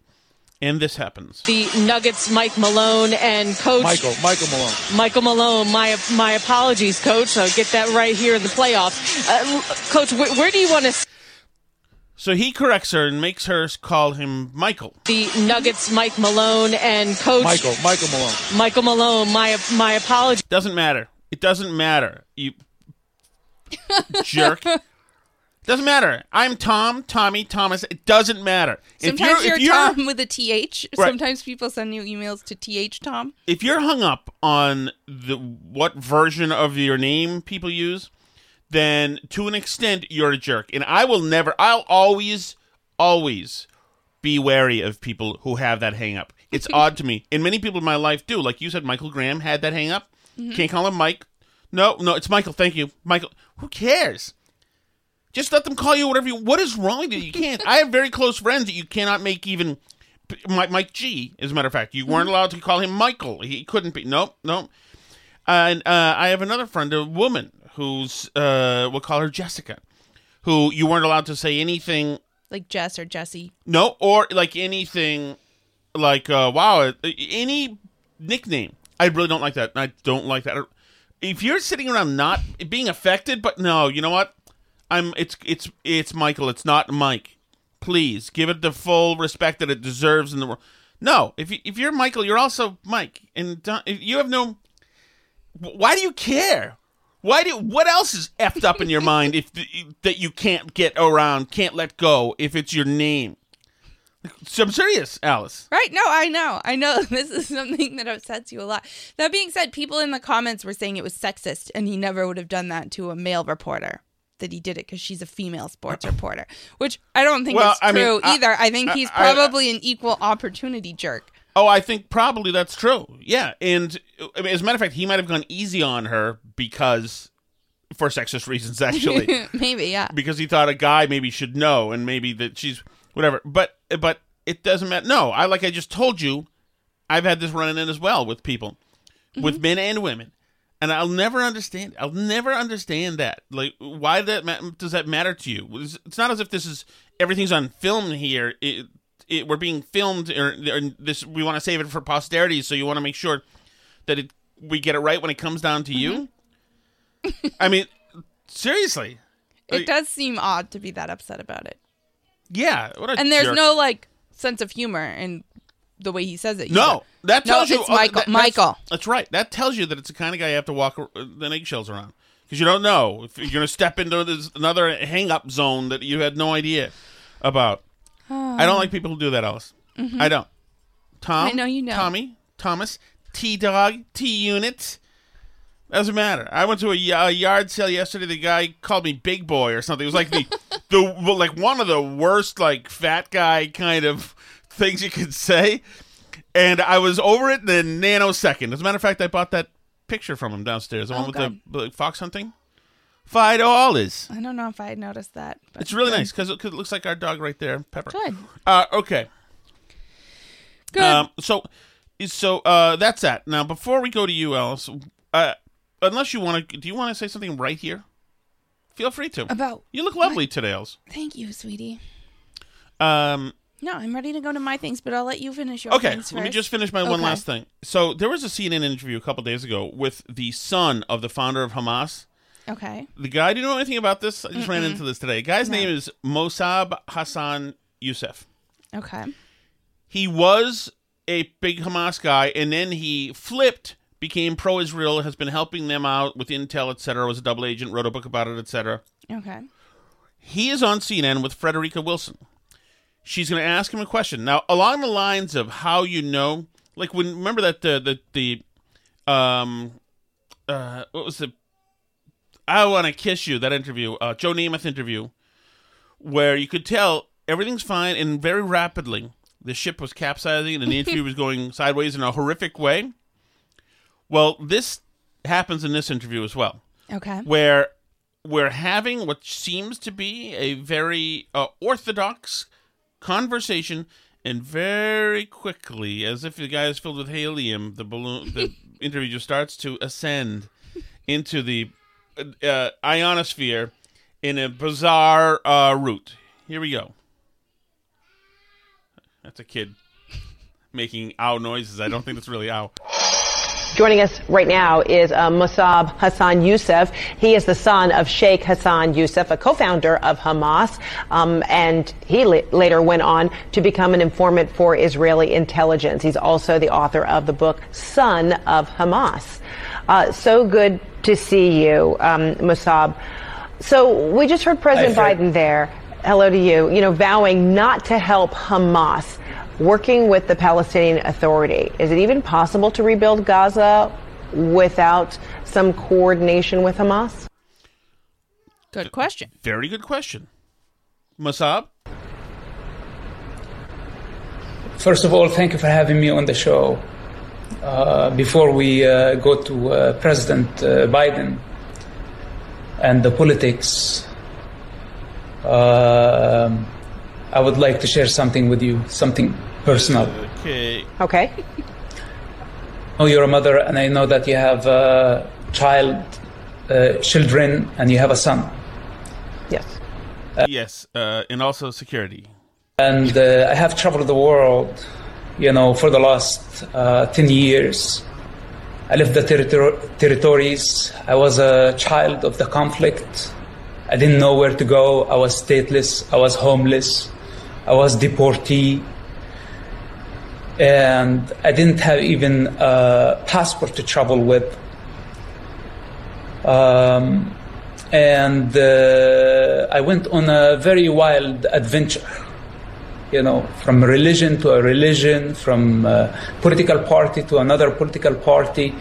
and this happens. the Nuggets, Mike Malone, and Coach Michael, Michael Malone. Michael Malone. My my apologies, Coach. I'll get that right here in the playoffs. Uh, Coach, where, where do you want to? So he corrects her and makes her call him Michael. The Nuggets, Mike Malone, and Coach Michael, Michael Malone. Michael Malone. My my apologies. Doesn't matter. It doesn't matter. You jerk. Doesn't matter. I'm Tom, Tommy, Thomas. It doesn't matter. Sometimes you're, if you're, Tom with a th. Right. Sometimes people send you emails to th Tom. if you're hung up on the what version of your name people use, then to an extent you're a jerk. And I will never I'll always always be wary of people who have that hang up. It's odd to me. And many people in my life do. Like you said Michael Graham had that hang up. Mhm. Can't call him Mike. No, no, it's Michael. Thank you. Michael. Who cares? Just let them call you whatever you What is wrong with you? You can't. I have very close friends that you cannot make even Mike, Mike G, as a matter of fact. You weren't allowed to call him Michael. He couldn't be. Nope, nope. And uh, I have another friend, a woman, who's, uh, we'll call her Jessica, who you weren't allowed to say anything, Like Jess or Jesse. no, or like anything, like, uh, wow, uh, any nickname. I really don't like that. I don't like that. If you're sitting around not being affected, but no, you know what? I'm. It's it's it's Michael. It's not Mike. Please give it the full respect that it deserves in the world. No, if you, if you're Michael, you're also Mike, and you have no. Why do you care? Why do what else is effed up in your mind if that you can't get around, can't let go if it's your name? So I'm serious, Alice. Right? No, I know. I know this is something that upsets you a lot. That being said, people in the comments were saying it was sexist and he never would have done that to a male reporter. That he did it because she's a female sports reporter, which I don't think Well, is I true I- either. I think I- he's I- probably an equal opportunity jerk. Oh, I think probably that's true. Yeah, and I mean, as a matter of fact, he might have gone easy on her because for sexist reasons, actually, Maybe, yeah. because he thought a guy maybe should know, and maybe that she's whatever. But but it doesn't matter. No, I like I just told you, I've had this running in as well with people, with mm-hmm. men and women, and I'll never understand. I'll never understand that. Like, why that ma- does that matter to you? It's it's not as if this is everything's on film here. It, it, we're being filmed, or, or this we want to save it for posterity. So you want to make sure that it we get it right when it comes down to you. Mm-hmm. I mean, seriously. It does seem odd to be that upset about it. Yeah, what a And there's jerk. no like sense of humor in the way he says it. No, that tells no, you it's oh, Michael. that- that's- Michael. That's, right. That tells you that it's the kind of guy you have to walk ar- the eggshells around because you don't know if you're going to step into this another hang-up zone that you had no idea about. I don't like people who do that, Alice. Mhm. I don't. Tom, I know you know. Tommy, Thomas, T Dog, T Unit. Doesn't matter. I went to a yard sale yesterday. The guy called me big boy or something. It was like the the like one of the worst like fat guy kind of things you could say. And I was over it in a nanosecond. As a matter of fact, I bought that picture from him downstairs. The Oh, one with good. the, the fox hunting. Five dollars. I don't know if I had noticed that. But It's really good. nice because it, it looks like our dog right there, Pepper. Good. Uh, okay. Good. Um, so So uh, that's that. Now, before we go to you, Alice, uh, unless you want to, do you want to say something right here? Feel free to. About you look lovely today, Alice. Thank you, sweetie. Um, No, I'm ready to go to my things, but I'll let you finish your okay, let me just finish my one last thing. So there was a CNN interview a couple days ago with the son of the founder of Hamas. Okay. The guy, do you know anything about this? I just ran Mm-mm. into this today. The guy's No. name is Mossab Hassan Youssef. Okay. He was a big Hamas guy, and then he flipped, became pro-Israel, has been helping them out with intel, etc. Was a double agent, wrote a book about it, etc. Okay. He is on CNN with Frederica Wilson. She's going to ask him a question now, along the lines of how you know, like when remember that the the the um uh what was the I want to kiss you that interview, uh, Joe Namath interview, where you could tell everything's fine and very rapidly the ship was capsizing and the interview was going sideways in a horrific way. Well, this happens in this interview as well Okay. where we're having what seems to be a very uh, orthodox conversation, and very quickly, as if the guy is filled with helium, the balloon, the interview just starts to ascend into the uh, ionosphere in a bizarre uh, route. Here we go. That's a kid making ow noises. I don't think that's really ow. Joining us right now is uh, Mossab Hassan Youssef. He is the son of Sheikh Hassan Youssef, a co-founder of Hamas, um, and he la- later went on to become an informant for Israeli intelligence. He's also the author of the book Son of Hamas. Uh, so good to see you, um, Mossab. So we just heard President Hi, Biden there. Hello to you. You know, vowing not to help Hamas working with the Palestinian Authority. Is it even possible to rebuild Gaza without some coordination with Hamas? Good question. Very good question. Masab? First of all, thank you for having me on the show. Uh, before we uh, go to uh, President uh, Biden and the politics, um I would like to share something with you, something personal. Okay. Okay. know you're a mother, and I know that you have a child, uh, children, and you have a son. Yes. yes, uh, and also security. And uh, I have traveled the world, you know, for the last uh, 10 years. I left the territor- territories. I was a child of the conflict. I didn't know where to go. I was stateless. I was homeless. I was deportee. And I didn't have even a passport to travel with. Um, and uh, I went on a very wild adventure you know, from religion to a religion, from a political party to another political party.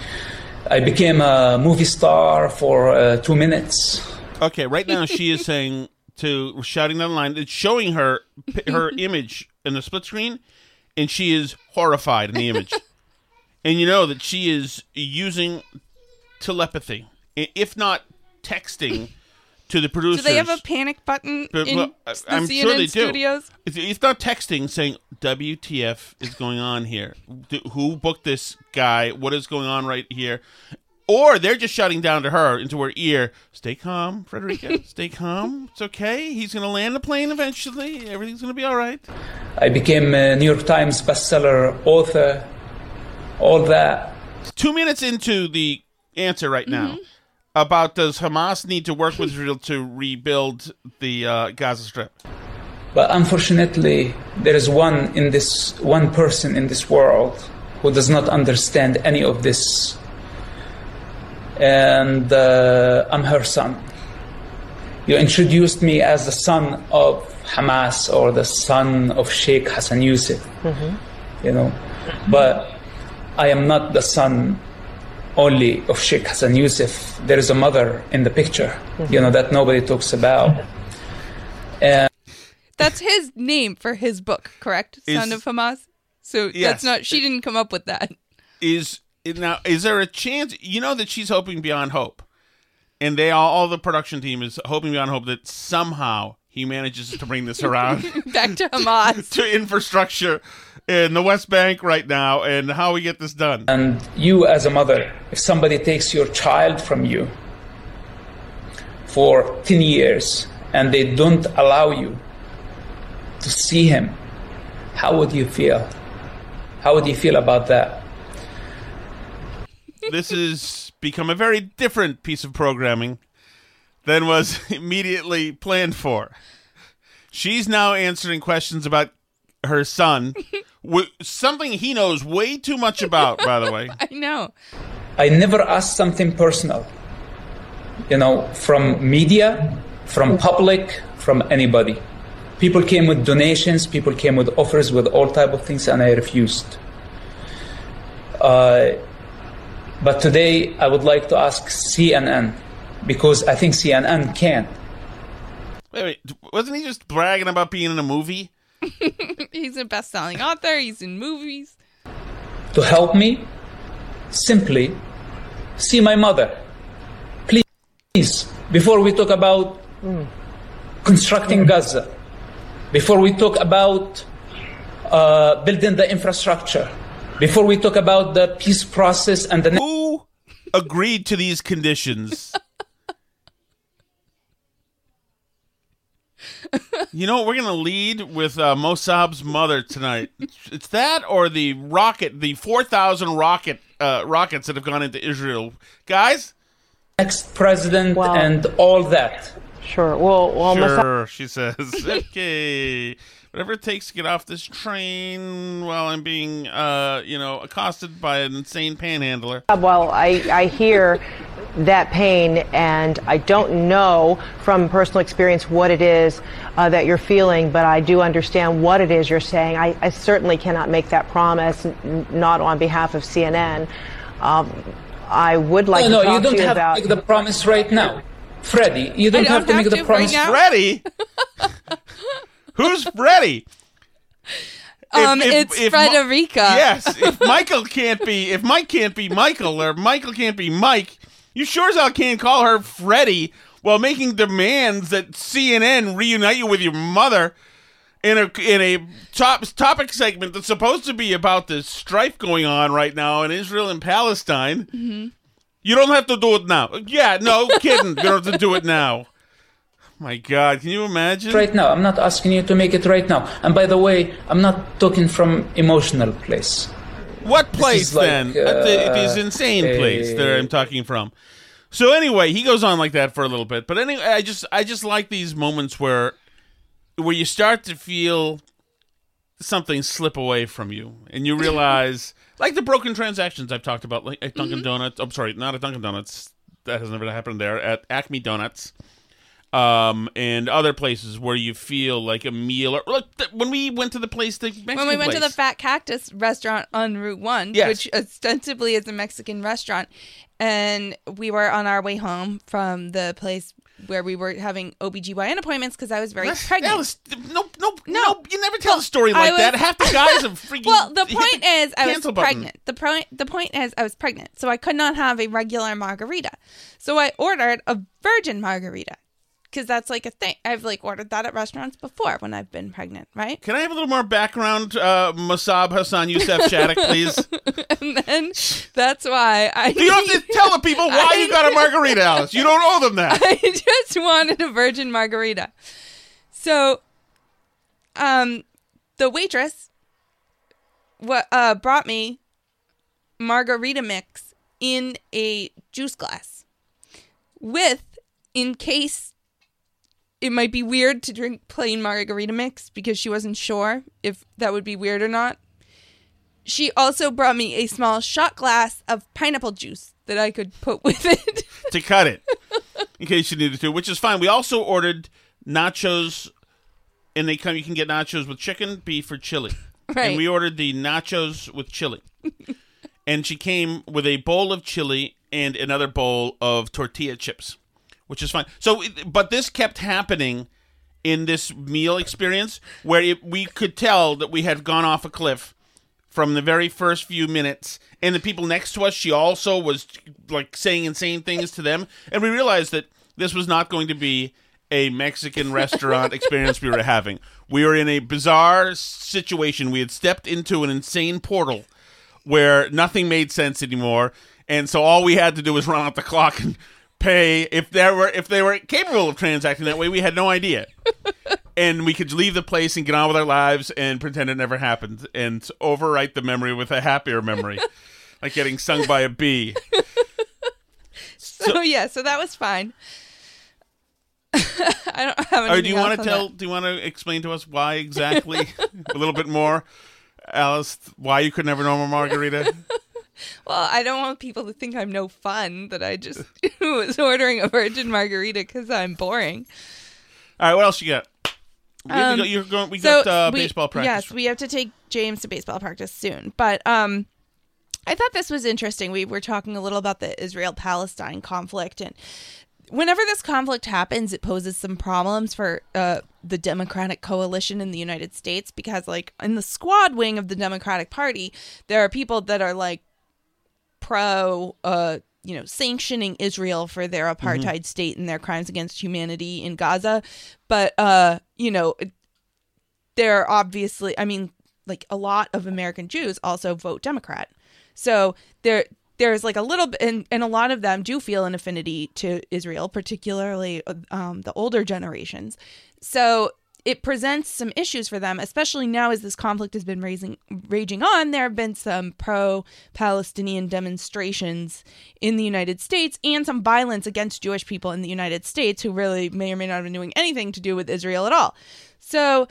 I became a movie star for uh, two minutes. Okay, right now she is saying to shouting down the line. It's showing her her image in the split screen, and she is horrified in the image. and you know that she is using telepathy, if not texting, to the producers. Do they have a panic button But, in well, the I'm CNN sure they studios? It's, it's not texting saying WTF is going on here. Who booked this guy? What is going on right here? Or they're just shouting down to her into her ear. Stay calm, Frederica. Stay calm. It's okay. He's going to land the plane eventually. Everything's going to be all right. I became a New York Times bestseller author, all that. Two minutes into the answer right now about does Hamas need to work with Israel to rebuild the uh, Gaza Strip? But unfortunately, there is one in this one person in this world who does not understand any of this, and uh, I'm her son. You introduced me as the son of Hamas or the son of Sheikh Hassan Youssef, you know, but I am not the son only of Sheikh Hassan Youssef. There is a mother in the picture, you know, that nobody talks about. And That's his name for his book, correct? Son of Hamas. So Yes. that's not. She didn't come up with that. is now is there a chance you know that she's hoping beyond hope and they all, all the production team is hoping beyond hope that somehow he manages to bring this around Back to Hamas. to infrastructure in the West Bank right now and how we get this done. And you, as a mother, if somebody takes your child from you for 10 years and they don't allow you to see him, how would you feel? How would you feel about that? This has become a very different piece of programming than was immediately planned for. She's now answering questions about her son, wh- something he knows way too much about, by the way. I know. I never asked something personal, you know, from media, from public, from anybody. People came with donations, people came with offers with all type of things, and I refused. Uh, but today, I would like to ask CNN because I think CNN can. Wait, wait, wasn't he just bragging about being in a movie? he's a best-selling author. He's in movies. To help me, simply see my mother. Please, before we talk about constructing Gaza, before we talk about uh, building the infrastructure, before we talk about the peace process and the who agreed to these conditions. you know, we're gonna lead with uh, Mossab's mother tonight. It's that or the rocket, the four thousand rocket uh, rockets that have gone into Israel, guys. next president and all that. Sure. Well, well, sure, she says. okay, whatever it takes to get off this train while I'm being, uh, you know, accosted by an insane panhandler. Well, I, I hear that pain, and I don't know from personal experience what it is uh, that you're feeling, but I do understand what it is you're saying. I, I certainly cannot make that promise, n- not on behalf of CNN. Um, I would like no, to no, talk you don't to you have about. to make the promise right now. Freddie, you don't, have to make the promise. Freddie? Who's Freddie? Um, it's Mi- Frederica. yes, if Michael can't be, if Mike can't be Michael, or Michael can't be Mike, you sure as hell can't call her Freddie while making demands that CNN reunite you with your mother in a in a top topic segment that's supposed to be about the strife going on right now in Israel and Palestine. Mm-hmm. You don't have to do it now. Yeah, no kidding. you don't have to do it now. My God, can you imagine? Right now, I'm not asking you to make it right now. And by the way, I'm not talking from emotional place. What place is like, then? At the, uh, insane place that I'm talking from. So anyway, he goes on like that for a little bit. But anyway, I just I just like these moments where where you start to feel something slip away from you, and you realize, like the broken transactions I've talked about, like at Dunkin' Donuts. I'm sorry, not at Dunkin' Donuts. That has never happened there. At Acme Donuts. Um, and other places where you feel like a meal, or like th- when we went to the place, the Mexican when we went to the. Fat Cactus restaurant on Route 1, Yes. which ostensibly is a Mexican restaurant, and we were on our way home from the place where we were having OBGYN appointments because I was very That's- pregnant. that was- no, no, no, you never tell a story like that. Half the guys are freaking. Well, the point is, I was button. pregnant. The point, the point is, I was pregnant, so I could not have a regular margarita. So I ordered a virgin margarita because that's like a thing. I've like ordered that at restaurants before when I've been pregnant, right? Can I have a little more background, uh, Masab Hassan Youssef Shattuck, please? and then that's why I. You don't have to tell the people why you got a margarita, Alice. You don't owe them that. I just wanted a virgin margarita. So, um, the waitress what uh brought me margarita mix in a juice glass with in case it might be weird to drink plain margarita mix because she wasn't sure if that would be weird or not. She also brought me a small shot glass of pineapple juice that I could put with it. to cut it in case you needed to, which is fine. We also ordered nachos, and they come. You can get nachos with chicken, beef, or chili. Right. And we ordered the nachos with chili, and she came with a bowl of chili and another bowl of tortilla chips, which is fine. So, but this kept happening in this meal experience where it, we could tell that we had gone off a cliff from the very first few minutes and the people next to us she also was like saying insane things to them and we realized that this was not going to be a mexican restaurant experience we were having We were in a bizarre situation. We had stepped into an insane portal where nothing made sense anymore, and so all we had to do was run out the clock and pay. If there were if they were capable of transacting that way, we had no idea. and we could leave the place and get on with our lives and pretend it never happened and overwrite the memory with a happier memory, like getting stung by a bee. So, yeah, so that was fine. I don't have oh, anything Or do you want to tell? that. Do you want to explain to us why exactly a little bit more, Alice? Why you could never know normal margarita? Well, I don't want people to think I'm no fun that I just was ordering a virgin margarita because I'm boring. All right, what else you got? We, Um, go- you're going. We so got uh, we- baseball practice. Yes, we have to take James to baseball practice soon. But um, I thought this was interesting. We were talking a little about the Israel Palestine conflict, and whenever this conflict happens, it poses some problems for uh, the Democratic coalition in the United States because, like, in the squad wing of the Democratic Party, there are people that are like pro uh you know sanctioning Israel for their apartheid state and their crimes against humanity in Gaza. But uh you know they're obviously I mean like a lot of American Jews also vote Democrat. So there there's like a little bit and, and a lot of them do feel an affinity to Israel particularly um the older generations. So it presents some issues for them, especially now as this conflict has been raising, raging on. There have been some pro Palestinian demonstrations in the United States and some violence against Jewish people in the United States who really may or may not have been doing anything to do with Israel at all. So,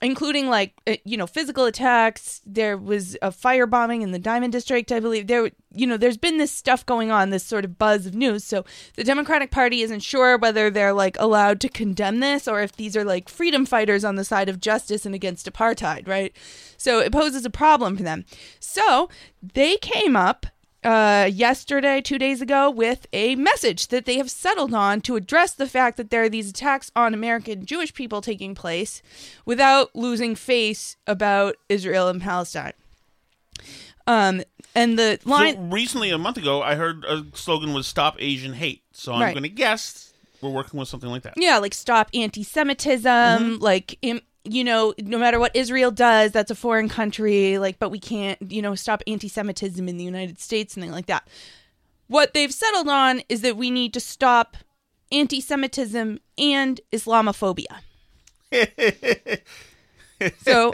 including like uh, you know physical attacks. There was a firebombing in the diamond district i believe. There you know there's been this stuff going on this sort of buzz of news. So the democratic party isn't sure whether they're like allowed to condemn this or if these are like freedom fighters on the side of justice and against apartheid right? So it poses a problem for them. So they came up uh, yesterday, two days ago, with a message that they have settled on to address the fact that there are these attacks on American Jewish people taking place without losing face about Israel and Palestine. Um, and the line. So recently, a month ago, I heard a slogan was "Stop Asian Hate." So I'm Right. going to guess we're working with something like that. Yeah, like stop anti-Semitism. Like, im- you know, no matter what Israel does, that's a foreign country. Like, but we can't, you know, stop anti-Semitism in the United States, something like that. What they've settled on is that we need to stop anti-Semitism and Islamophobia. so,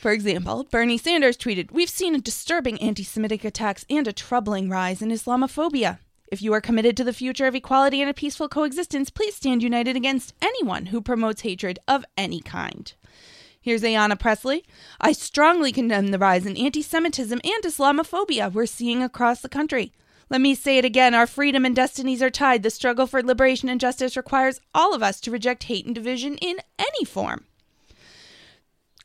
for example, Bernie Sanders tweeted, We've seen a disturbing anti Semitic attacks and a troubling rise in Islamophobia. If you are committed to the future of equality and a peaceful coexistence, please stand united against anyone who promotes hatred of any kind. Here's Ayanna Pressley. I strongly condemn the rise in anti Semitism and Islamophobia we're seeing across the country. Let me say it again our freedom and destinies are tied. The struggle for liberation and justice requires all of us to reject hate and division in any form.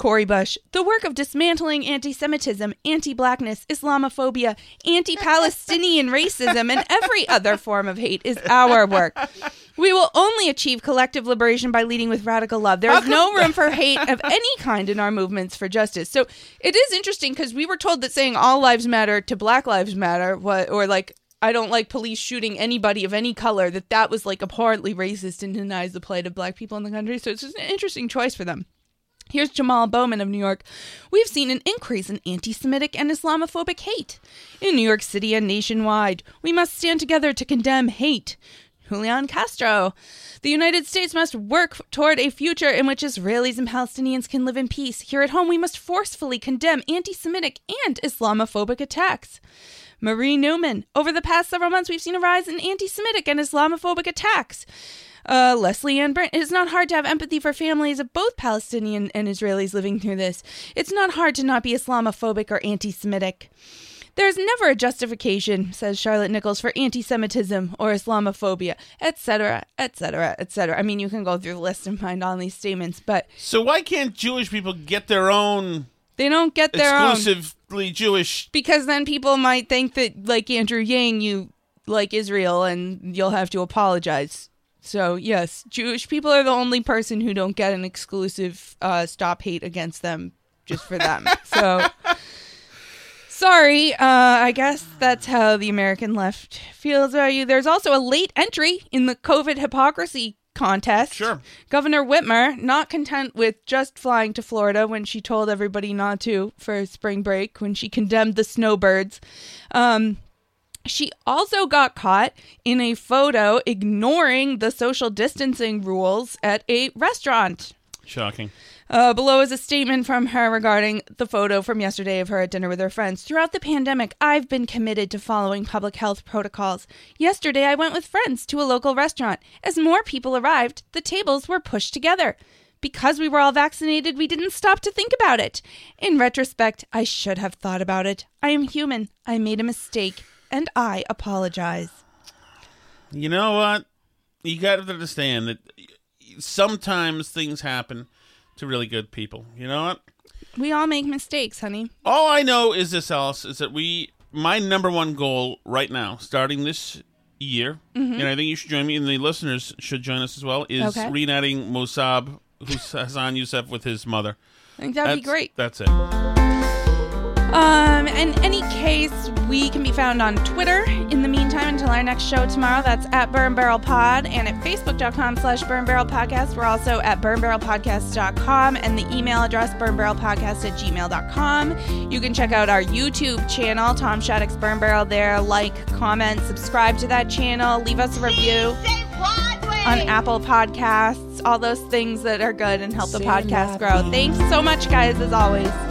Cori Bush, the work of dismantling anti Semitism, anti blackness, Islamophobia, anti Palestinian racism, and every other form of hate is our work. We will only achieve collective liberation by leading with radical love. There is no room for hate of any kind in our movements for justice. So it is interesting because we were told that saying all lives matter to Black Lives Matter, what, or like, I don't like police shooting anybody of any color, that that was like abhorrently racist and denies the plight of black people in the country. So it's just an interesting choice for them. Here's Jamaal Bowman of New York. We've seen an increase in anti Semitic and Islamophobic hate in New York City and nationwide. We must stand together to condemn hate. Julian Castro. The United States must work toward a future in which Israelis and Palestinians can live in peace. Here at home, we must forcefully condemn anti Semitic and Islamophobic attacks. Marie Newman. Over the past several months, we've seen a rise in anti Semitic and Islamophobic attacks. Uh, Leslie Ann Brent. It is not hard to have empathy for families of both Palestinian and Israelis living through this. It's not hard to not be Islamophobic or anti Semitic. There's never a justification, says Charlotte Nichols, for anti Semitism or Islamophobia, etc., etc., etc. I mean, you can go through the list and find all these statements, but So why can't Jewish people get their own they don't get their own. exclusively Jewish? because then people might think that like Andrew Yang you like Israel and you'll have to apologize. So yes, Jewish people are the only person who don't get an exclusive uh, stop hate against them just for them. so sorry, uh, I guess that's how the American left feels about you. There's also a late entry in the COVID hypocrisy contest. Sure. Governor Whitmer, not content with just flying to Florida when she told everybody not to for spring break, when she condemned the snowbirds, um, she also got caught in a photo ignoring the social distancing rules at a restaurant. Shocking. Uh, below is a statement from her regarding the photo from yesterday of her at dinner with her friends. Throughout the pandemic, I've been committed to following public health protocols. Yesterday, I went with friends to a local restaurant. As more people arrived, the tables were pushed together. Because we were all vaccinated, we didn't stop to think about it. In retrospect, I should have thought about it. I am human. I made a mistake, and I apologize. You know what? You got to understand that sometimes things happen to really good people. You know what? We all make mistakes, honey. All I know is this, Alice, is that we, my number one goal right now, starting this year, Mhm. and I think you should join me, and the listeners should join us as well, is Okay. reuniting Mossab Hassan Youssef with his mother. I think that'd be great. That's it. Um, in any case, we can be found on Twitter in the meantime until our next show tomorrow. That's at Burn Barrel Pod and at facebook.com slash Burn Barrel Podcast. We're also at burnbarrelpodcast.com and the email address burnbarrelpodcast at gmail.com. You can check out our YouTube channel, Tom Shattuck's Burn Barrel there. Like, comment, subscribe to that channel, leave us a review on Apple Podcasts, all those things that are good and help the podcast grow. Thanks so much, guys, as always.